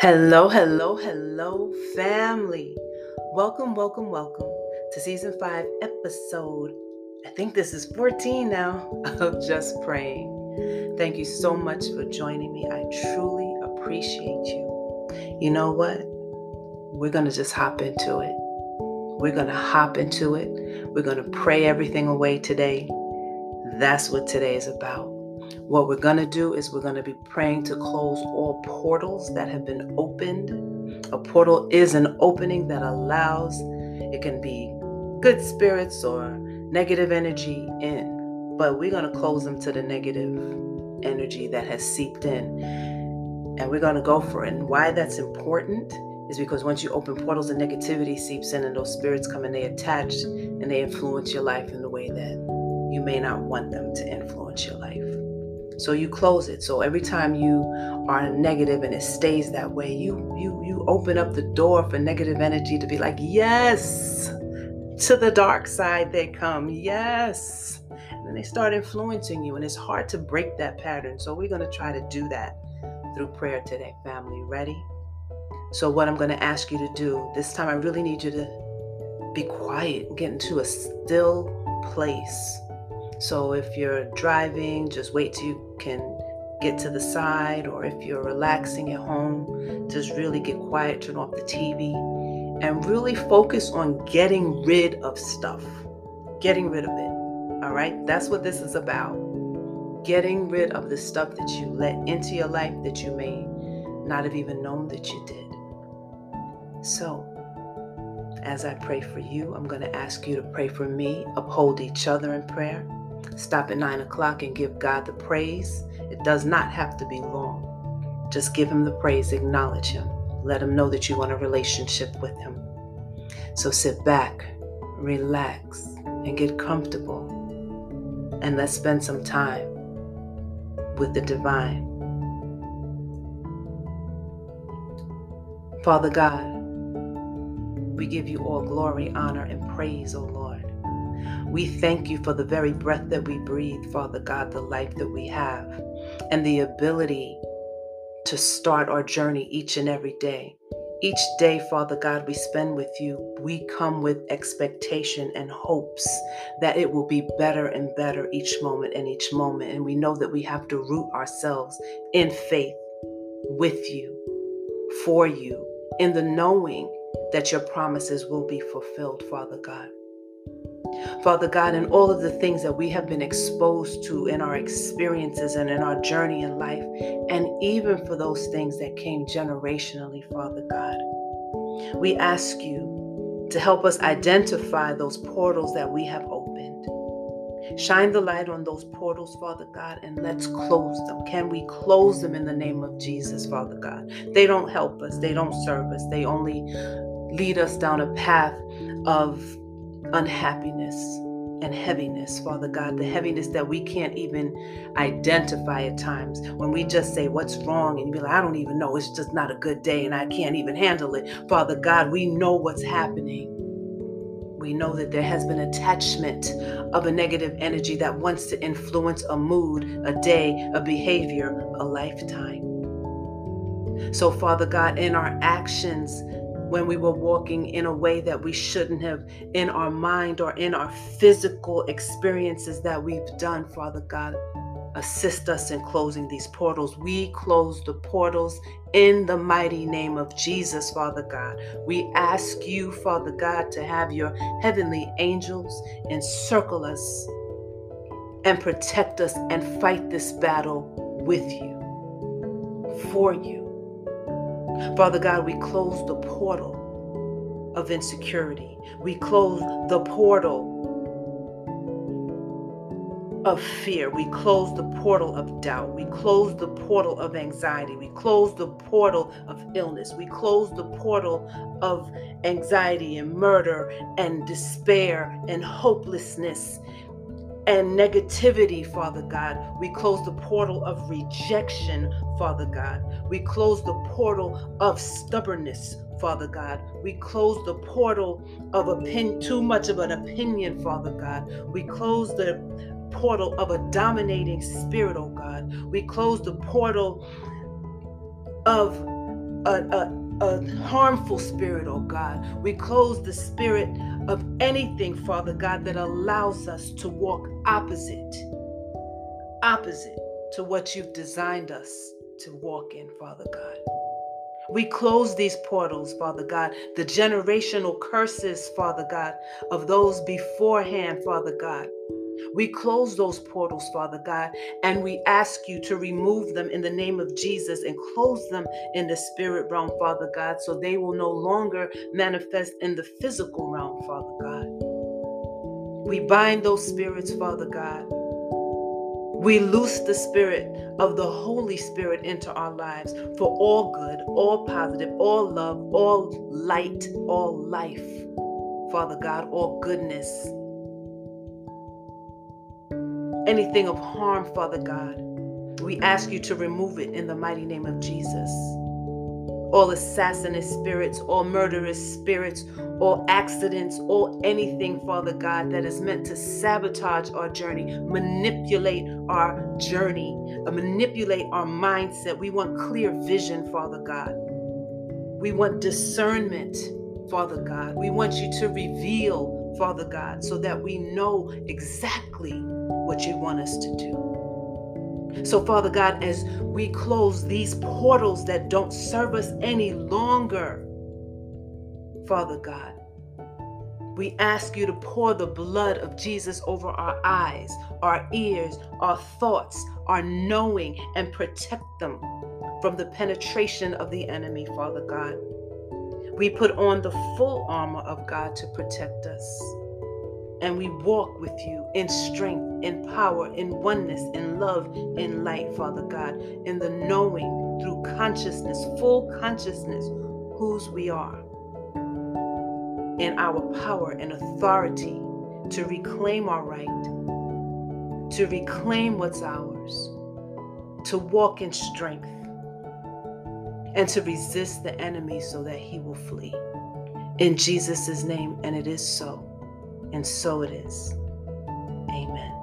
Hello, hello, hello, family. Welcome, welcome, welcome to season five, episode, I think this is 14 now, of Just Praying. Thank you so much for joining me. I truly appreciate you. You know what? We're going to just hop into it. We're going to hop into it. We're going to pray everything away today. That's what today is about. What we're going to do is we're going to be praying to close all portals that have been opened. A portal is an opening that allows, it can be good spirits or negative energy in, but we're going to close them to the negative energy that has seeped in. And we're going to go for it. And why that's important is because once you open portals, the negativity seeps in and those spirits come and they attach and they influence your life in the way that you may not want them to influence your life. So you close it. So every time you are negative and it stays that way, you you you open up the door for negative energy to be like, "Yes." To the dark side they come. Yes. And then they start influencing you and it's hard to break that pattern. So we're going to try to do that through prayer today, family. Ready? So what I'm going to ask you to do, this time I really need you to be quiet, get into a still place so if you're driving, just wait till you can get to the side, or if you're relaxing at home, just really get quiet, turn off the TV, and really focus on getting rid of stuff. Getting rid of it. All right? That's what this is about. Getting rid of the stuff that you let into your life that you may not have even known that you did. So, as I pray for you, I'm going to ask you to pray for me, uphold each other in prayer. Stop at 9 o'clock and give God the praise. It does not have to be long. Just give Him the praise, acknowledge Him, let Him know that you want a relationship with Him. So sit back, relax, and get comfortable. And let's spend some time with the divine. Father God, we give you all glory, honor, and praise, O Lord. We thank you for the very breath that we breathe, Father God, the life that we have, and the ability to start our journey each and every day. Each day, Father God, we spend with you, we come with expectation and hopes that it will be better and better each moment and each moment. And we know that we have to root ourselves in faith with you, for you, in the knowing that your promises will be fulfilled, Father God. Father God, in all of the things that we have been exposed to in our experiences and in our journey in life, and even for those things that came generationally, Father God, we ask you to help us identify those portals that we have opened. Shine the light on those portals, Father God, and let's close them. Can we close them in the name of Jesus, Father God? They don't help us, they don't serve us, they only lead us down a path of unhappiness and heaviness, Father God, the heaviness that we can't even identify at times. When we just say, What's wrong? and you be like, I don't even know. It's just not a good day and I can't even handle it. Father God, we know what's happening. We know that there has been attachment of a negative energy that wants to influence a mood, a day, a behavior, a lifetime. So, Father God, in our actions, when we were walking in a way that we shouldn't have in our mind or in our physical experiences that we've done, Father God. Assist us in closing these portals. We close the portals in the mighty name of Jesus, Father God. We ask you, Father God, to have your heavenly angels encircle us and protect us and fight this battle with you, for you. Father God, we close the portal of insecurity. We close the portal of fear. We close the portal of doubt. We close the portal of anxiety. We close the portal of illness. We close the portal of anxiety and murder and despair and hopelessness and negativity, Father God. We close the portal of rejection, Father God. We close the portal of stubbornness, Father God. We close the portal of opinion, too much of an opinion, Father God. We close the portal of a dominating spirit, oh God. We close the portal of a, a, a harmful spirit, oh God. We close the spirit of anything, Father God, that allows us to walk opposite, opposite to what you've designed us to walk in, Father God. We close these portals, Father God, the generational curses, Father God, of those beforehand, Father God. We close those portals, Father God, and we ask you to remove them in the name of Jesus and close them in the spirit realm, Father God, so they will no longer manifest in the physical realm, Father God. We bind those spirits, Father God. We loose the spirit of the Holy Spirit into our lives for all good, all positive, all love, all light, all life. Father God, all goodness. Anything of harm, Father God, we ask you to remove it in the mighty name of Jesus all assassinous spirits, all murderous spirits, all accidents, all anything, Father God, that is meant to sabotage our journey, manipulate our journey, uh, manipulate our mindset. We want clear vision, Father God. We want discernment, Father God. We want you to reveal, Father God, so that we know exactly what you want us to do. So, Father God, as we close these portals that don't serve us any longer, Father God, we ask you to pour the blood of Jesus over our eyes, our ears, our thoughts, our knowing, and protect them from the penetration of the enemy, Father God. We put on the full armor of God to protect us. And we walk with you in strength, in power, in oneness, in love, in light, Father God, in the knowing through consciousness, full consciousness, whose we are, in our power and authority to reclaim our right, to reclaim what's ours, to walk in strength, and to resist the enemy so that he will flee. In Jesus' name, and it is so. And so it is. Amen.